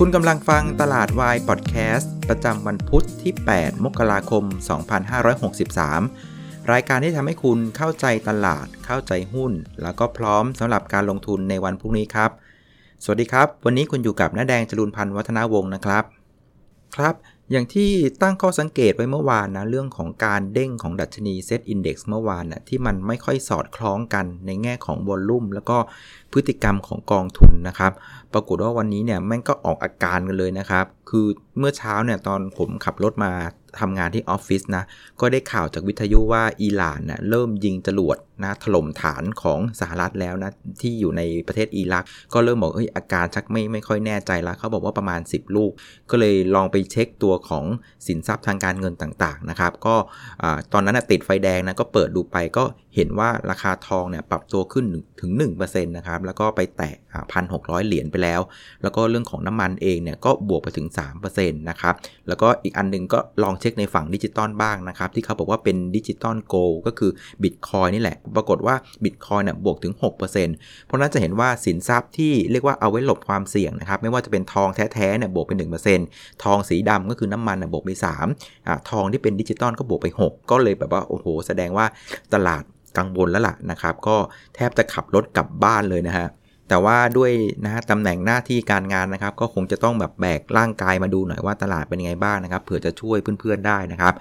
คุณกำลังฟังตลาดวายพอดแคสต์ประจำวันพุทธที่ 8 มกราคม 2563 รายการที่ทำให้คุณเข้าใจตลาด เข้าใจหุ้น แล้วก็พร้อมสำหรับการลงทุนในวันพรุ่งนี้ครับ สวัสดีครับ วันนี้คุณอยู่กับน้าแดงจรุนพันธ์วัฒนาวงศ์นะครับ ครับ อย่างที่ตั้งข้อสังเกตไว้เมื่อวานนะ เรื่องของการเด้งของดัชนีเซตอินดี x เมื่อวานนะที่มันไม่ค่อยสอดคล้องกันในแง่ของวอลลุ่มแล้วก็ พฤติกรรมของกองทุนนะครับ ปรากฏว่าวันนี้เนี่ยแม่งก็ออกอาการกันเลยนะครับ คือเมื่อเช้าเนี่ยตอนผมขับรถมาทำงานที่ออฟฟิศนะ ก็ได้ข่าวจากวิทยุว่าอิหร่านนะเริ่มยิงจรวดนะถล่มฐานของสหรัฐแล้วนะ ที่อยู่ในประเทศอิรัก ก็เริ่มบอกเฮ้ยอาการชักไม่ไม่ค่อยแน่ใจแล้วเขาบอกว่าประมาณ 10 ลูก ก็เลยลองไปเช็คตัวของสินทรัพย์ทางการเงินต่างๆนะครับ ก็ตอนนั้นติดไฟแดงนะก็เปิดดูไปก็เห็นว่าราคาทองเนี่ยปรับตัวขึ้นถึง1%นะครับแล้วก็ไปแตะพันหกเหรียญไปแล้ว แล้วก็เรื่องของน้ำมันเองเนี่ยก็บวกไปถึง3%นะครับ แล้วก็อีกอันนึงก็ลองเช็คในฝั่งดิจิตอลบ้างนะครับ ที่เขาบอกว่าเป็น digital gold ก็คือบิตคอยน์นี่แหละ ปรากฏว่าบิตคอยน์เนี่ยบวกถึง 6%เพราะนั้นจะเห็นว่าสินทรัพย์ที่เรียกว่าเอาไว้หลบความเสี่ยงนะครับ ไม่ว่าจะเป็นทองแท้ๆเนี่ยบวกไป1%ทองสีดำก็คือน้ำมันบวกไป3อ่าทองที่เป็นดิจิตอลก็บวกไป 6 ก็เลยแบบว่าโอ้โห แสดงว่าตลาด กังวลแล้วล่ะนะครับ ก็แทบจะขับรถกลับบ้านเลยนะฮะแต่ว่าด้วยนะฮะตำแหน่งหน้าที่การงานนะครับ ก็คงจะต้องแบบแบกร่างกายมาดูหน่อยว่าตลาดเป็นยังไงบ้างนะครับเผื่อจะช่วยเพื่อนๆได้นะครับ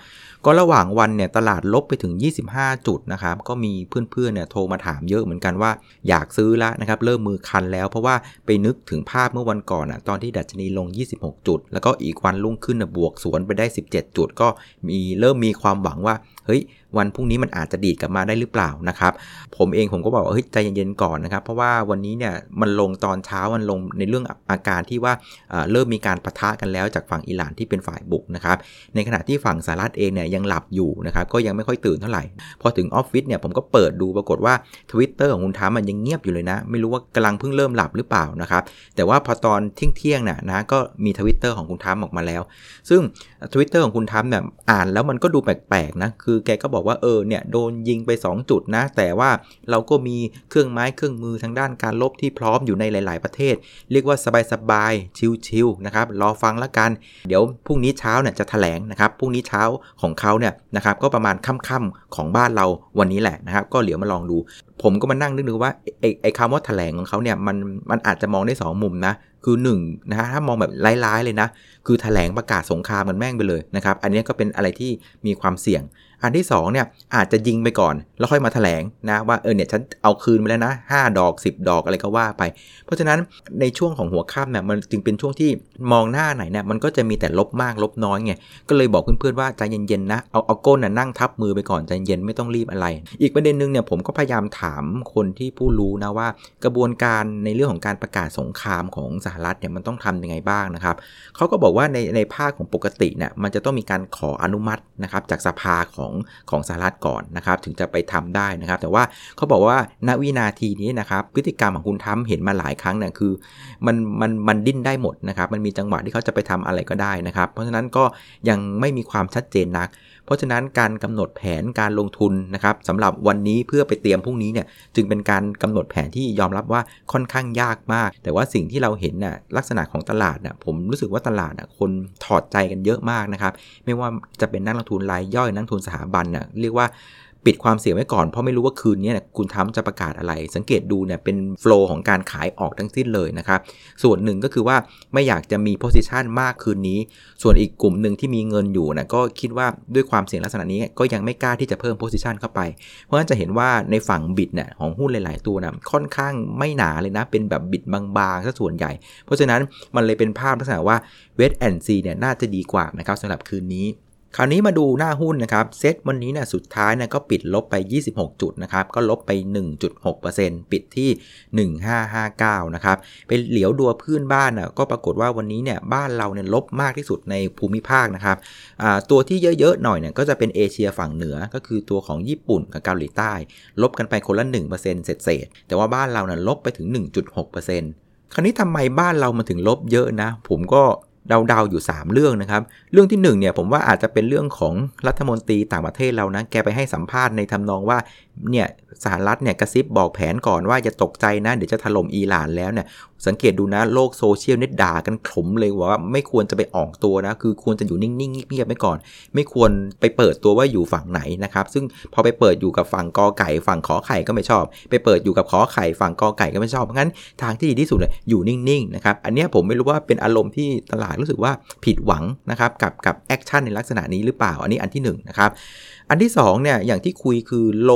ก็ระหว่างวันเนี่ยตลาดลบไปถึง 25 จุดนะครับก็มีเพื่อนๆเนี่ยโทรมาถามเยอะเหมือนกันว่าอยากซื้อแล้วนะครับเริ่มมือคันแล้วเพราะว่าไปนึกถึงภาพเมื่อวันก่อนอะตอนที่ดัชนีลง 26 จุด แล้วก็อีกวันรุ่งขึ้นบวกสวนไปได้ 17 จุด ก็มีเริ่มมีความหวังว่าเฮ้ยวันพรุ่งนี้มันอาจจะดีดกลับมาได้หรือเปล่านะครับ ผมเองผมก็บอกว่าเฮ้ยใจเย็นๆก่อนนะครับ เพราะว่าวันนี้เนี่ยมันลงตอนเช้ามันลงในเรื่องอาการที่ว่าเริ่มมีการประทะกันแล้วจากฝั่งอิหร่านที่เป็นฝ่ายบุกนะครับในขณะที่ฝั่งสหรัฐเองเนี่ยยังหลับอยู่นะครับก็ยังไม่ค่อยตื่นเท่าไหร่ พอถึงออฟฟิศเนี่ยผมก็เปิดดูปรากฏว่า Twitter ของคุณทามันยังเงียบอยู่เลยนะ ไม่รู้ว่ากำลังเพิ่งเริ่มหลับหรือเปล่านะครับแต่ว่าพอตอนเที่ยงๆน่ะนะก็มีทวิตเตอร์ของคุณทรัมป์ออกมาแล้ว ซึ่ง ทวิตเตอร์ของคุณทรัมป์เนี่ยอ่านแล้วมันก็ดูแปลกๆนะ คือแกก็บอกว่าเออเนี่ยโดนยิงไป 2 จุดนะ แต่ว่าเราก็มีเครื่องไม้เครื่องมือทางด้านการรบที่พร้อมอยู่ในหลาย ๆ ประเทศ เรียกว่าสบายๆ chill ๆนะครับรอฟังแล้วกัน เดี๋ยวพรุ่งนี้เช้าเนี่ยจะถแถลงนะครับพรุ่งนี้เช้าของเขาเนี่ยนะครับก็ประมาณค่ำๆของบ้านเราวันนี้แหละนะครับ ก็เดี๋ยวมาลองดูผมก็มานั่งนึกดูว่าไอ้ไอ้คำว่าแถลงของเขาเนี่ยมันมันอาจจะมองได้ 2 มุมนะ คือ1นนะฮะถ้ามองแบบร้ายๆเลยนะ คือถแถลงประกาศสงครามกันแม่งไปเลยนะครับ อันนี้ก็เป็นอะไรที่มีความเสี่ยง อันที่2เนี่ยอาจจะยิงไปก่อน แล้วค่อยมาถแถลงนะว่าเออเนี่ยฉันเอาคืนไปแล้วนะ 5 ดอก 10 ดอกอะไรก็ว่าไป เพราะฉะนั้นในช่วงของหัวค่ำเนี่ยมันจึงเป็นช่วงที่มองหน้าไหนเนี่ยมันก็จะมีแต่ลบมากลบน้อยไงก็เลยบอกเพื่อนๆว่าใจเย็นๆนะเอาเอาก้นน่ะนั่งทับมือไปก่อนใจเย็นไม่ต้องรีบอะไร อีกประเด็นหนึ่งเนี่ยผมก็พยายามถามคนที่ผู้รู้นะว่า กระบวนการในเรื่องของการประกาศสงครามของสหรัฐเนี่ยมันต้องทํำยังไงบ้างนะครับเขาก็บอกว่าในในภาคของปกติเนี่ยมันจะต้องมีการขออนุมัตินะครับจากสภาของของสหรัฐก่อนนะครับถึงจะไปทำได้นะครับ แต่ว่าเขาบอกว่าณวินาทีนี้นะครับพฤติกรรมของคุณทำเห็นมาหลายครั้งเนี่ยคือมันมันมันดิ้นได้หมดนะครับมันมีจังหวะที่เขาจะไปทำอะไรก็ได้นะครับ เพราะฉะนั้นก็ยังไม่มีความชัดเจนนัก เพราะฉะนั้นการกำหนดแผนการลงทุนนะครับสำหรับวันนี้เพื่อไปเตรียมพรุ่งนี้เนี่ยจึงเป็นการกำหนดแผนที่ยอมรับว่าค่อนข้างยากมาก แต่ว่าสิ่งที่เราเห็นน่ะลักษณะของตลาดน่ะผมรู้สึกว่าตลาดน่ะคนถอดใจกันเยอะมากนะครับไม่ว่าจะเป็นนักลงทุนรายย่อยนักทุนสถาบันน่ะเรียกว่า ปิดความเสี่ยงไว้ก่อน เพราะไม่รู้ว่าคืนนี้คุณทำจะประกาศอะไร สังเกตดูเนี่ยเป็นโฟล์ของการขายออกทั้งสิ้นเลยนะครับ ส่วนหนึ่งก็คือว่าไม่อยากจะมี position มากคืนนี้ ส่วนอีกกลุ่มหนึ่งที่มีเงินอยู่นะก็คิดว่าด้วยความเสี่ยงลักษณะนี้ก็ยังไม่กล้าที่จะเพิ่ม position เข้าไป เพราะฉะนั้นจะเห็นว่าในฝั่ง bid เนี่ยของหุ้นหลาย ๆ ตัวนะค่อนข้างไม่หนาเลยนะเป็นแบบ bid บางๆซะส่วนใหญ่ เพราะฉะนั้นมันเลยเป็นภาพลักษณะว่า wait and see เนี่ยน่าจะดีกว่านะครับสำหรับคืนนี้ คราวนี้มาดูหน้าหุ้นนะครับเซ็ตวันนี้นะสุดท้ายนะก็ปิดลบไป 26 จุดนะครับก็ลบไป 1.6%ปิดที่ 1559 นะครับเป็นเหลียวดัวพื้นบ้านนะก็ปรากฏว่าวันนี้เนี่ยบ้านเราเนี่ยลบมากที่สุดในภูมิภาคนะครับตัวที่เยอะๆหน่อยเนี่ยก็จะเป็นเอเชียฝั่งเหนือก็คือตัวของญี่ปุ่นกับเกาหลีใต้ ลบกันไปคนละ 1%เศษๆแต่ว่าบ้านเราเนี่ยลบไปถึง 1.6%คราวนี้ทำไมบ้านเรามาถึงลบเยอะนะ ผมก็ เดาๆอยู่ 3 เรื่องนะครับ เรื่องที่1เนี่ยผมว่าอาจจะเป็นเรื่องของรัฐมนตรีต่างประเทศเรานะ แกไปให้สัมภาษณ์ในทำนองว่าเนี่ยสหรัฐเนี่ยกระซิบบอกแผนก่อนว่าจะตกใจนะ เดี๋ยวจะถล่มอิหร่านแล้วเนี่ยสังเกตดูนะโลกโซเชียลเนี่ยด่ากันขมเลยว่าไม่ควรจะไปออกตัวนะ คือควรจะอยู่นิ่งๆเงียบๆไว้ก่อน ไม่ควรไปเปิดตัวว่าอยู่ฝั่งไหนนะครับซึ่งพอไปเปิดอยู่กับฝั่งกอไก่ฝั่งขอไข่ก็ไม่ชอบ ไปเปิดอยู่กับขอไข่ฝั่งกอไก่ก็ไม่ชอบเพราะงั้นทางที่ดีที่สุดเลยอยู่นิ่งๆนะครับอันนี้ผมไม่รู้ว่าเป็นอารมณ์ที่ตลาดรู้สึกว่าผิดหวังนะครับกับกับ action ในลักษณะนี้หรือเปล่า อันนี้อันที่1นนะครับอันที่2เนี่ยอย่างที่คุยคือ low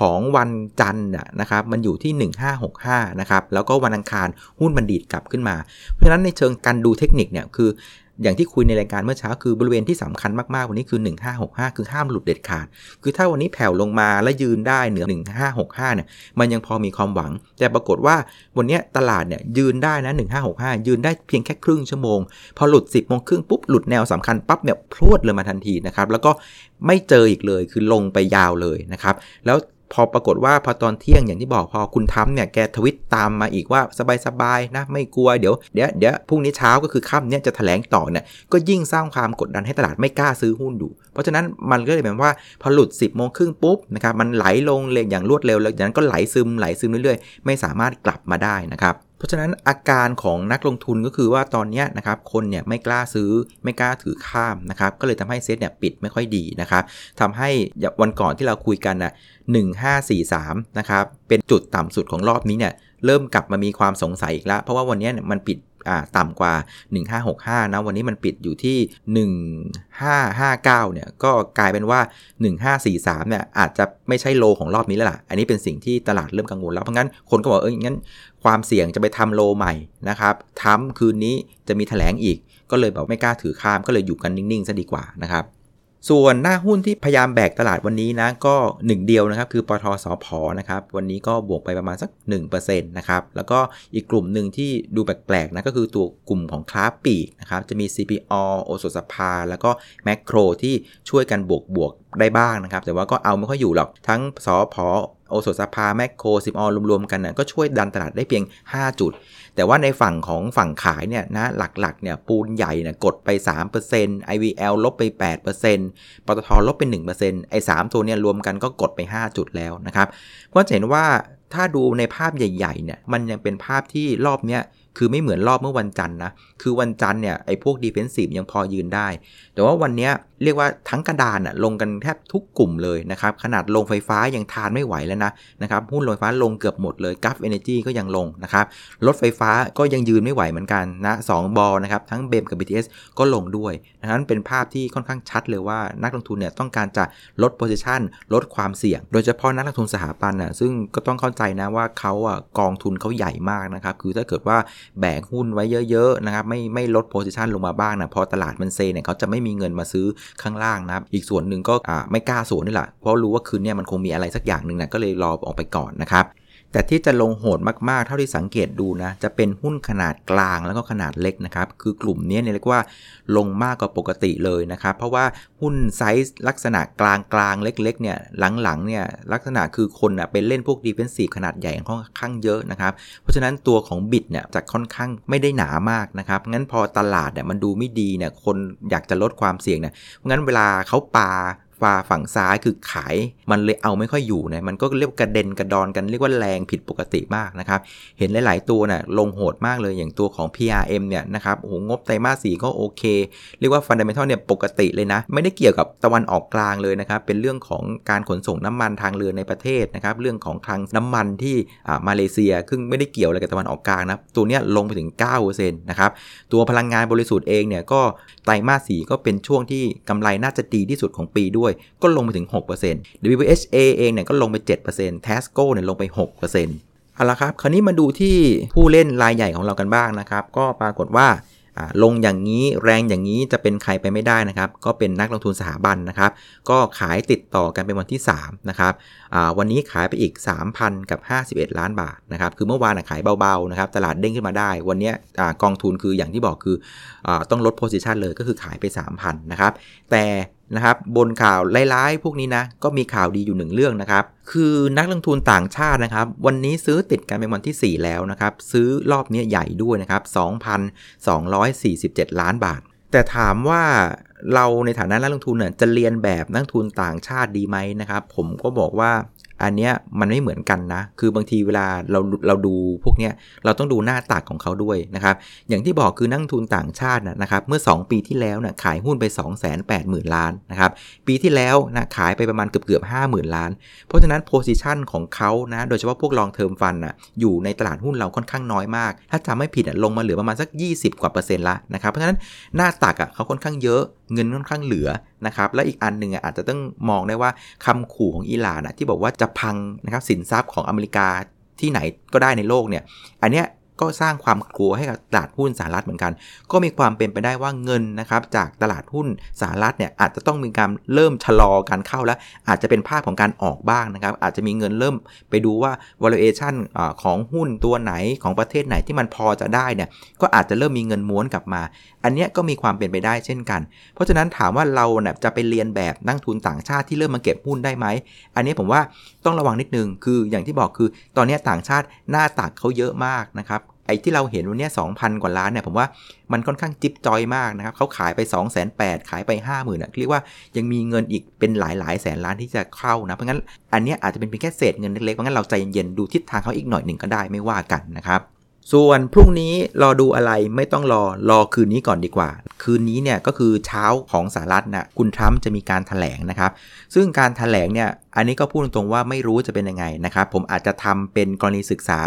ของวันจันทร์นะครับมันอยู่ที่ 1565นะครับแล้วก็วันอังคารหุ้นมันดีดกลับขึ้นมา เพราะฉะนั้นในเชิงการดูเทคนิคเนี่ยคือ อย่างที่คุยในรายการเมื่อเช้าคือบริเวณที่สำคัญมากๆ วันนี้คือ 1565 คือห้ามหลุดเด็ดขาด คือถ้าวันนี้แผ่วลงมาและยืนได้เหนือ 1565 เนี่ยมันยังพอมีความหวัง แต่ปรากฏว่าวันนี้ตลาดเนี่ยยืนได้นะ 1565 ยืนได้เพียงแค่ครึ่งชั่วโมง พอหลุด 10โมงครึ่งปุ๊บหลุดแนวสำคัญปั๊บเนี่ยพรวดเลยมาทันทีนะครับแล้วก็ไม่เจออีกเลยคือลงไปยาวเลยนะครับแล้ว พอปรากฏว่าพอตอนเที่ยงอย่างที่บอกพอคุณทำเนี่ยแกทวิตตามมาอีกว่าสบายๆนะไม่กลัวเดี๋ยวเดี๋ยวเดี๋ยวพรุ่งนี้เช้าก็คือค่ำเนี่ยจะแถลงต่อเนี่ยก็ยิ่งสร้างความกดดันให้ตลาดไม่กล้าซื้อหุ้นอยู่ เพราะฉะนั้นมันก็เลยแปลว่าพอหลุด 10บโมงครึ่งปุ๊บนะครับมันไหลลงเลยอย่างรวดเร็วแล้วจากนั้นก็ไหลซึมไหลซึมเรื่อยๆ ไม่สามารถกลับมาได้นะครับ ราะฉะนั้นอาการของนักลงทุนก็คือว่าตอนนี้นะครับคนเนี่ยไม่กล้าซื้อไม่กล้าถือข้ามนะครับก็เลยทำให้เซ็ตเนี่ยปิดไม่ค่อยดีนะครับทำให้วันก่อนที่เราคุยกันนะ1543นะครับเป็นจุดต่ำสุดของรอบนี้เนี่ยเริ่มกลับมามีความสงสัยอีกแล้ว เพราะว่าวันนี้มันปิด ต่ำกว่า 1565 นะ วันนี้มันปิดอยู่ที่ 1559 เนี่ย ก็กลายเป็นว่า 1543 เนี่ย อาจจะไม่ใช่โลของรอบนี้แล้วล่ะ อันนี้เป็นสิ่งที่ตลาดเริ่มกังวลแล้ว เพราะงั้นคนก็บอกเอองั้นความเสี่ยงจะไปทำโลใหม่นะครับทำคืนนี้จะมีแถลงอีก ก็เลยแบบไม่กล้าถือข้าม ก็เลยอยู่กันนิ่งๆซะดีกว่านะครับ ส่วนหน้าหุ้นที่พยายามแบกตลาดวันนี้นะก็หนึ่งเดียวนะครับคือปทสพนะครับวันนี้ก็บวกไปประมาณสัก1%นะครับแล้วก็อีกกลุ่มหนึ่งที่ดูแปลกๆนะก็คือตัวกลุ่มของคลาปีกนะครับจะมี CPO โอสถสภา แล้วก็แมคโครที่ช่วยกันบวกบวก ได้บ้างนะครับ แต่ว่าก็เอาไม่ค่อยอยู่หรอก ทั้งสอพอโอสถสภาแมคโครซิมออรวมๆกันนะก็ช่วยดันตลาดได้เพียง 5 จุด แต่ว่าในฝั่งของฝั่งขายเนี่ยนะหลักๆเนี่ยปูนใหญ่เนี่ยกดไป 3% IVL ลบไป 8%ปตทลบไป 1%ไอ้3ตัวเนี่ยรวมกันก็กดไป 5 จุดแล้วนะครับก็จะเห็นว่าถ้าดูในภาพใหญ่ๆเนี่ยมันยังเป็นภาพที่รอบเนี้ย คือไม่เหมือนรอบเมื่อวันจันทร์นะ คือวันจันทร์เนี่ยไอ้พวกดีเฟนซีฟยังพอยืนได้ แต่ว่าวันนี้เรียกว่าทั้งกระดานอะลงกันแทบทุกกลุ่มเลยนะครับ ขนาดโรงไฟฟ้ายังทานไม่ไหวแล้วนะนะครับหุ้นโรงไฟฟ้าลงเกือบหมดเลย Gulf Energy ก็ยังลงนะครับ รถไฟฟ้าก็ยังยืนไม่ไหวเหมือนกันนะสองบอลนะครับทั้ง BEM กับ BTS ก็ลงด้วยดังนั้นเป็นภาพที่ค่อนข้างชัดเลยว่านักลงทุนเนี่ยต้องการจะลด position ลดความเสี่ยง โดยเฉพาะนักลงทุนสถาบันอะซึ่งก็ต้องเข้าใจนะว่าเขาอะกองทุนเขาใหญ่มากนะครับคือถ้าเกิดว่าแบกหุ้นไว้เยอะๆนะครับไม่ไม่ลด position ลงมาบ้างนะพอตลาดมันเซเนี่ยเขาจะไม่มีเงินมาซื้อข้างล่างนะครับอีกส่วนหนึ่งก็ไม่กล้าสวนนี่แหละเพราะรู้ว่าคืนนี้มันคงมีอะไรสักอย่างหนึ่งนะก็เลยรอออกไปก่อนนะครับ แต่ที่จะลงโหดมากๆ เท่าที่สังเกตดูนะ จะเป็นหุ้นขนาดกลางแล้วก็ขนาดเล็กนะครับ คือกลุ่มนี้เนี่ยเรียกว่าลงมากกว่าปกติเลยนะครับ เพราะว่าหุ้นไซส์ลักษณะกลางกลางเล็กๆเนี่ยหลังๆเนี่ยลักษณะคือคนอะเป็นเล่นพวก defensive ขนาดใหญ่ค่อนข้างเยอะนะครับ เพราะฉะนั้นตัวของบิตเนี่ยจะค่อนข้างไม่ได้หนามากนะครับ งั้นพอตลาดเนี่ยมันดูไม่ดีเนี่ยคนอยากจะลดความเสี่ยงเนี่ยงั้นเวลาเขาปา ฟาฝั่งซ้ายคือขาย มันเลยเอาไม่ค่อยอยู่นะมันก็เรียกกระเด็นกระดอนกันเรียกว่าแรงผิดปกติมากนะครับ เห็นหลาย ๆ ตัวนะ่ะลงโหดมากเลยอย่างตัวของ PRM เนี่ยนะครับโอ้โหงบไตรมาสสี่ก็โอเค เรียกว่าฟันดเมทัลเนี่ยปกติเลยนะ ไม่ได้เกี่ยวกับตะวันออกกลางเลยนะครับ เป็นเรื่องของการขนส่งน้ำมันทางเรือในประเทศนะครับ เรื่องของคลังน้ำมันที่มาเลเซียซึ่งไม่ได้เกี่ยวอะไรกับตะวันออกกลางนะตัวเนี้ยลงไปถึง9%นะครับตัวพลังงานบริสุทธิ์เองเนี่ยก็ไตรมาสสี่ก็เป็นช่วงที่กำไรน่าจะดีที่สุดของปีด้วยก็ลงไปถึง 6% WHA เองเนี่ยก็ลงไป 7% Tasco เนี่ยลงไป 6%เอาละครับ คราวนี้มาดูที่ผู้เล่นรายใหญ่ของเรากันบ้างนะครับ ก็ปรากฏว่าลงอย่างนี้แรงอย่างนี้จะเป็นใครไปไม่ได้นะครับ ก็เป็นนักลงทุนสถาบันนะครับ ก็ขายติดต่อกันเป็นวันที่ 3 นะครับวันนี้ขายไปอีก 3,000 กับ 51 ล้านบาทนะครับ คือเมื่อวานขายเบาๆนะครับ ตลาดเด้งขึ้นมาได้ วันนี้กองทุนคืออย่างที่บอกคืออต้องลด position เลยก็คือขายไป 3,000 นะครับ แต่ นะครับบนข่าวร้ายๆพวกนี้นะก็มีข่าวดีอยู่หนึ่งเรื่องนะครับ คือนักลงทุนต่างชาตินะครับ วันนี้ซื้อติดกันเป็นวันที่ 4 แล้วนะครับ ซื้อรอบนี้ใหญ่ด้วยนะครับ2,247 ล้านบาท แต่ถามว่าเราในฐานะนักลงทุนเนี่ยจะเรียนแบบนักทุนต่างชาติดีไหมนะครับ ผมก็บอกว่า อันเนี้ยมันไม่เหมือนกันนะ คือบางทีเวลาเราเราดูพวกเนี้ยเราต้องดูหน้าตักของเขาด้วยนะครับ อย่างที่บอกคือนักทุนต่างชาตินะครับเมื่อ 2 ปีที่แล้วนะขายหุ้นไป 2 8 0 0 0 0 ล้านนะครับ ปีที่แล้วนะขายไปประมาณเกือบเกือบห้าหมื่นล้าน เพราะฉะนั้นโพซิชันของเขานะโดยเฉพาะพวกลองเทอมฟันอะอยู่ในตลาดหุ้นเราค่อนข้างน้อยมาก ถ้าจำไม่ผิดลงมาเหลือประมาณสัก 20 กว่าเปอร์เซ็นต์ละนะครับ เพราะฉะนั้นหน้าตักอะเขาค่อนข้างเยอะเงินค่อนข้างเหลือ นะครับและอีกอันหนึ่งอาจจะต้องมองได้ว่าคำขู่ของอิหร่านที่บอกว่าจะพังนะครับสินทรัพย์ของอเมริกาที่ไหนก็ได้ในโลกเนี่ยอันเนี้ย ก็สร้างความกลัวให้กับตลาดหุ้นสหรัฐเหมือนกัน ก็มีความเป็นไปได้ว่าเงินนะครับจากตลาดหุ้นสหรัฐเนี่ยอาจจะต้องมีการเริ่มชะลอการเข้าแล้ว อาจจะเป็นภาพของการออกบ้างนะครับ อาจจะมีเงินเริ่มไปดูว่า valuation ของหุ้นตัวไหนของประเทศไหนที่มันพอจะได้เนี่ยก็อาจจะเริ่มมีเงินม้วนกลับมา อันนี้ก็มีความเป็นไปได้เช่นกัน เพราะฉะนั้นถามว่าเราเนี่ยจะไปเรียนแบบนักทุนต่างชาติที่เริ่มมาเก็บหุ้นได้ไหมอันนี้ผมว่าต้องระวังนิดนึงคืออย่างที่บอกคือ ตอนนี้ต่างชาติหน้าตักเขาเยอะมากนะครับ ไอ้ที่เราเห็นวันนี้สองพันกว่าล้านเนี่ยผมว่ามันค่อนข้างจิ๊บจอยมากนะครับเขาขายไป 2 8 0 0 0ขายไป 50,000อะเรียกว่ายังมีเงินอีกเป็นหลายหลายแสนล้านที่จะเข้านะเพราะงั้นอันนี้อาจจะเป็นเพียงแค่เศษเงินเล็กๆเพราะงั้นเราใจเย็นๆดูทิศทางเขาอีกหน่อยหนึ่งก็ได้ไม่ว่ากันนะครับ ส่วนพรุ่งนี้รอดูอะไรไม่ต้องรอรอคืนนี้ก่อนดีกว่า คืนนี้เนี่ยก็คือเช้าของสหรัฐนะคุณทรัมป์จะมีการถแถลงนะครับ ซึ่งการถแถลงเนี่ยอันนี้ก็พูดตรงๆว่าไม่รู้จะเป็นยังไงนะครับ ผมอาจจะทำเป็นกรณีศึกษา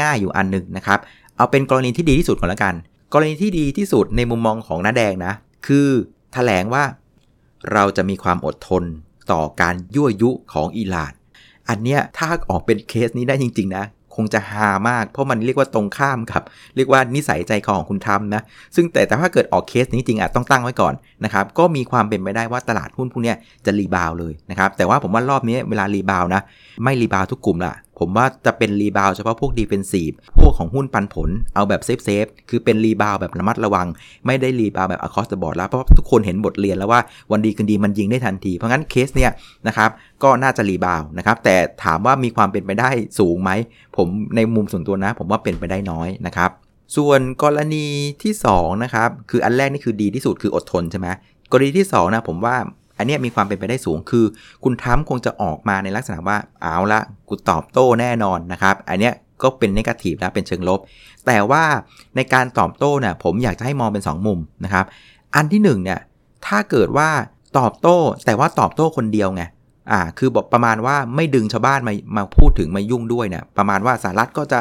ง่าย ๆ อยู่อันหนึ่งนะครับ เอาเป็นกรณีที่ดีที่สุดก่อนละกัน กรณีที่ดีที่สุดในมุมมองของน้าแดงนะ คือถแถลงว่าเราจะมีความอดทนต่อการยั่วยุของอิหร่าน อันเนี้ยถ้าออกเป็นเคสนี้ได้จริง ๆ นะ จะฮามาก เพราะมันเรียกว่าตรงข้ามกับ เรียกว่านิสัยใจคอของคุณทรัมป์นะ ซึ่งแต่แต่ถ้าเกิดออกเคสนี้จริงอาจต้องตั้งไว้ก่อนนะครับ ก็มีความเป็นไปได้ว่าตลาดหุ้นพวกนี้จะ rebound เลยนะครับ แต่ว่าผมว่ารอบนี้เวลา rebound นะ ไม่ rebound ทุกกลุ่มละ ผมว่าจะเป็น rebound เฉพาะพวก defensive พวกของหุ้นปันผลเอาแบบ safe safe คือเป็น rebound แบบระมัดระวัง ไม่ได้ rebound แบบ across the board แล้วเพราะทุกคนเห็นบทเรียนแล้วว่าวันดีคืนดีมันยิงได้ทันที เพราะงั้นเคสเนี่ยนะครับก็น่าจะรีบาวนะครับแต่ถามว่ามีความเป็นไปได้สูงไหมผมในมุมส่วนตัวนะ ผมว่าเป็นไปได้น้อยนะครับส่วนกรณีที่2นะครับคืออันแรกนี่คือดีที่สุดคืออดทนใช่ไหมกรณีที่2นะผมว่า อันนี้มีความเป็นไปได้สูงคือ คุณทั้มคงจะออกมาในลักษณะว่าเอาละกูตอบโต้แน่นอนนะครับ อันนี้ก็เป็นนกาทีฟแล้วเป็นเชิงลบ แต่ว่าในการตอบโต้เนี่ยผมอยากจะให้มองเป็น 2 มุมนะครับ อันที่1เนี่ยถ้าเกิดว่าตอบโต้ แต่ว่าตอบโต้คนเดียวไงอ่าคือบอกประมาณว่าไม่ดึงชาวบ้านมามาพูดถึงมายุ่งด้วยเนี่ยประมาณว่าสหรัฐก็จะ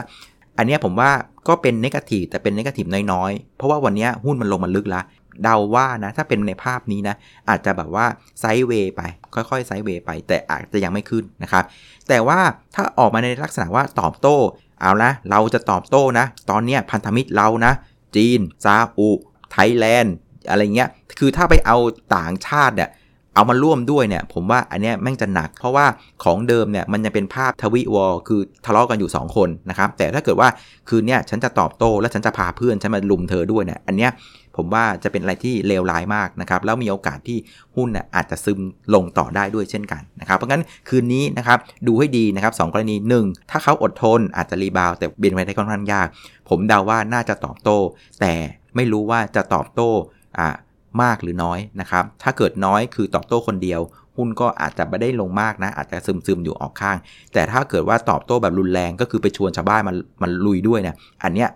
อันนี้ผมว่าก็เป็นนกาทีฟแต่เป็นนกาทีฟน้อยๆ เพราะว่าวันนี้หุ้นมันลงมาลึกแล้ว เดาว่านะถ้าเป็นในภาพนี้นะอาจจะแบบว่าไซด์เวย์ไป ค่อยๆไซด์เวย์ไป แต่อาจจะยังไม่ขึ้นนะครับ แต่ว่าถ้าออกมาในลักษณะว่าตอบโต้เอานะเราจะตอบโต้นะ ตอนนี้พันธมิตรเรานะ จีนซาอุไทยแลนด์อะไรเงี้ย คือถ้าไปเอาต่างชาติเนี่ยเอามาร่วมด้วยเนี่ย ผมว่าอันนี้แม่งจะหนัก เพราะว่าของเดิมเนี่ยมันจะเป็นภาพทวิวอลคือทะเลาะกันอยู่ 2 คนนะครับ แต่ถ้าเกิดว่าคืนเนี้ยฉันจะตอบโต้และฉันจะพาเพื่อนฉันมาลุมเธอด้วยเนี่ยอันเนี้ย ผมว่าจะเป็นอะไรที่เลวร้ายมากนะครับแล้วมีโอกาสที่หุ้นน่ยอาจจะซึมลงต่อได้ด้วยเช่นกันนะครับเพราะงั้นคืนนี้นะครับดูให้ดีนะครับสกรณี 1 ถ้าเขาอดทนอาจจะรีบาวแต่เบียนไปได้ค่อนข้างยาก ผมเดาว่าน่าจะตอบโต้ แต่ไม่รู้ว่าจะตอบโต้อ่ามากหรือน้อยนะครับถ้าเกิดน้อยคือตอบโต้คนเดียว หุ้นก็อาจจะไม่ได้ลงมากนะ อาจจะซึมซึมอยู่ออกข้าง แต่ถ้าเกิดว่าตอบโต้แบบรุนแรงก็คือไปชวนชาวบ้านมันมันลุยด้วยเนี่ยอันเนี้ย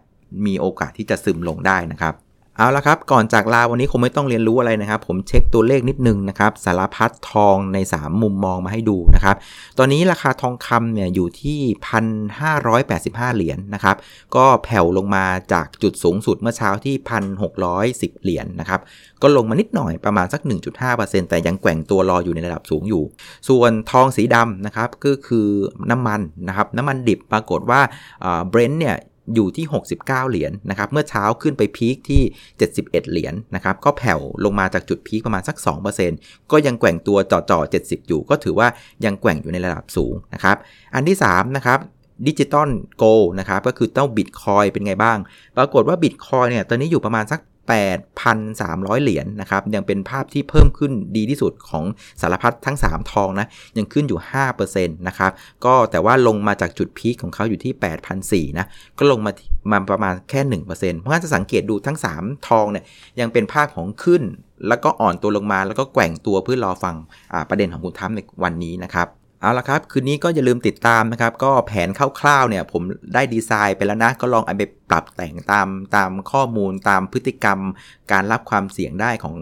มีโอกาสที่จะซึมลงได้นะครับ เอาละครับ ก่อนจากลาวันนี้คงไม่ต้องเรียนรู้อะไรนะครับ ผมเช็คตัวเลขนิดนึงนะครับ สารพัดทองใน 3 มุมมองมาให้ดูนะครับ ตอนนี้ราคาทองคำเนี่ยอยู่ที่ 1,585 เหรียญนนะครับ ก็แผ่วลงมาจากจุดสูงสุดเมื่อเช้าที่ 1,610 เหรียญนนะครับ ก็ลงมานิดหน่อยประมาณสัก 1.5%แต่ยังแกว่งตัวรออยู่ในระดับสูงอยู่ ส่วนทองสีดำนะครับก็คือน้ำมันนะครับน้ำมันดิบปรากฏว่าเบรนท์เนี่ย อยู่ที่ 69 เหรียญนนะครับ เมื่อเช้าขึ้นไปพีคที่ 71 เหรียญนนะครับ ก็แผ่วลงมาจากจุดพีคประมาณสัก 2%ก็ยังแกว่งตัวจ่อๆ 70 อยู่ ก็ถือว่ายังแกว่งอยู่ในระดับสูงนะครับ อันที่ 3 นะครับดิจิตอลโกนะครับก็คือเต้าบิตคอยเป็นไงบ้าง ปรากฏว่าบิตคอยเนี่ยตอนนี้อยู่ประมาณสัก 8,300 เหรียญนนะครับ ยังเป็นภาพที่เพิ่มขึ้นดีที่สุดของสารพัดทั้ง 3 ทองนะ ยังขึ้นอยู่ 5%นะครับ ก็แต่ว่าลงมาจากจุดพีคของเขาอยู่ที่ 8,400 นะ ก็ลงมามาประมาณแค่ 1%เพราะงั้นจะสังเกตดูทั้ง 3 ทองเนี่ย ยังเป็นภาพของขึ้น แล้วก็อ่อนตัวลงมาแล้วก็แกว่งตัวเพื่อรอฟังประเด็นของคุณทรัมป์ในวันนี้นะครับเอาละครับ คืนนี้ก็อย่าลืมติดตามนะครับ ก็แผนคร่าวๆเนี่ยผมได้ดีไซน์ไปแล้วนะ ก็ลองเอาไป ปรับแต่งตามตามข้อมูลตามพฤติกรรม การรับความเสี่ยงได้ของ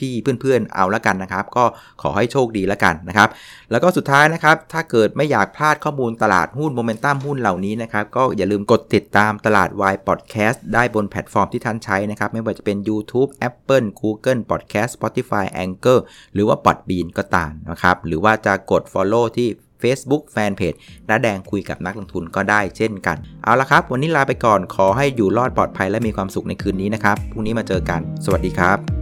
พี่ๆเพื่อนๆเอาละกันนะครับ ก็ขอให้โชคดีละกันนะครับ แล้วก็สุดท้ายนะครับ ถ้าเกิดไม่อยากพลาดข้อมูลตลาดหุ้นโมเมนตัมหุ้นเหล่านี้นะครับ ก็อย่าลืมกดติดตามตลาดวายพอดแคสต์ได้บนแพลตฟอร์มที่ท่านใช้นะครับ ไม่ว่าจะเป็น YouTube Apple Google Podcast Spotify Anchor หรือว่า Podbean ก็ตามนะครับ หรือว่าจะกด Follow ที่ Facebook Fanpage น้าแดงคุยกับนักลงทุนก็ได้เช่นกัน เอาละครับ วันนี้ลาไปก่อนขอให้อยู่รอดปลอดภัยและมีความสุขในคืนนี้นะครับพรุ่งนี้มาเจอกัน สวัสดีครับ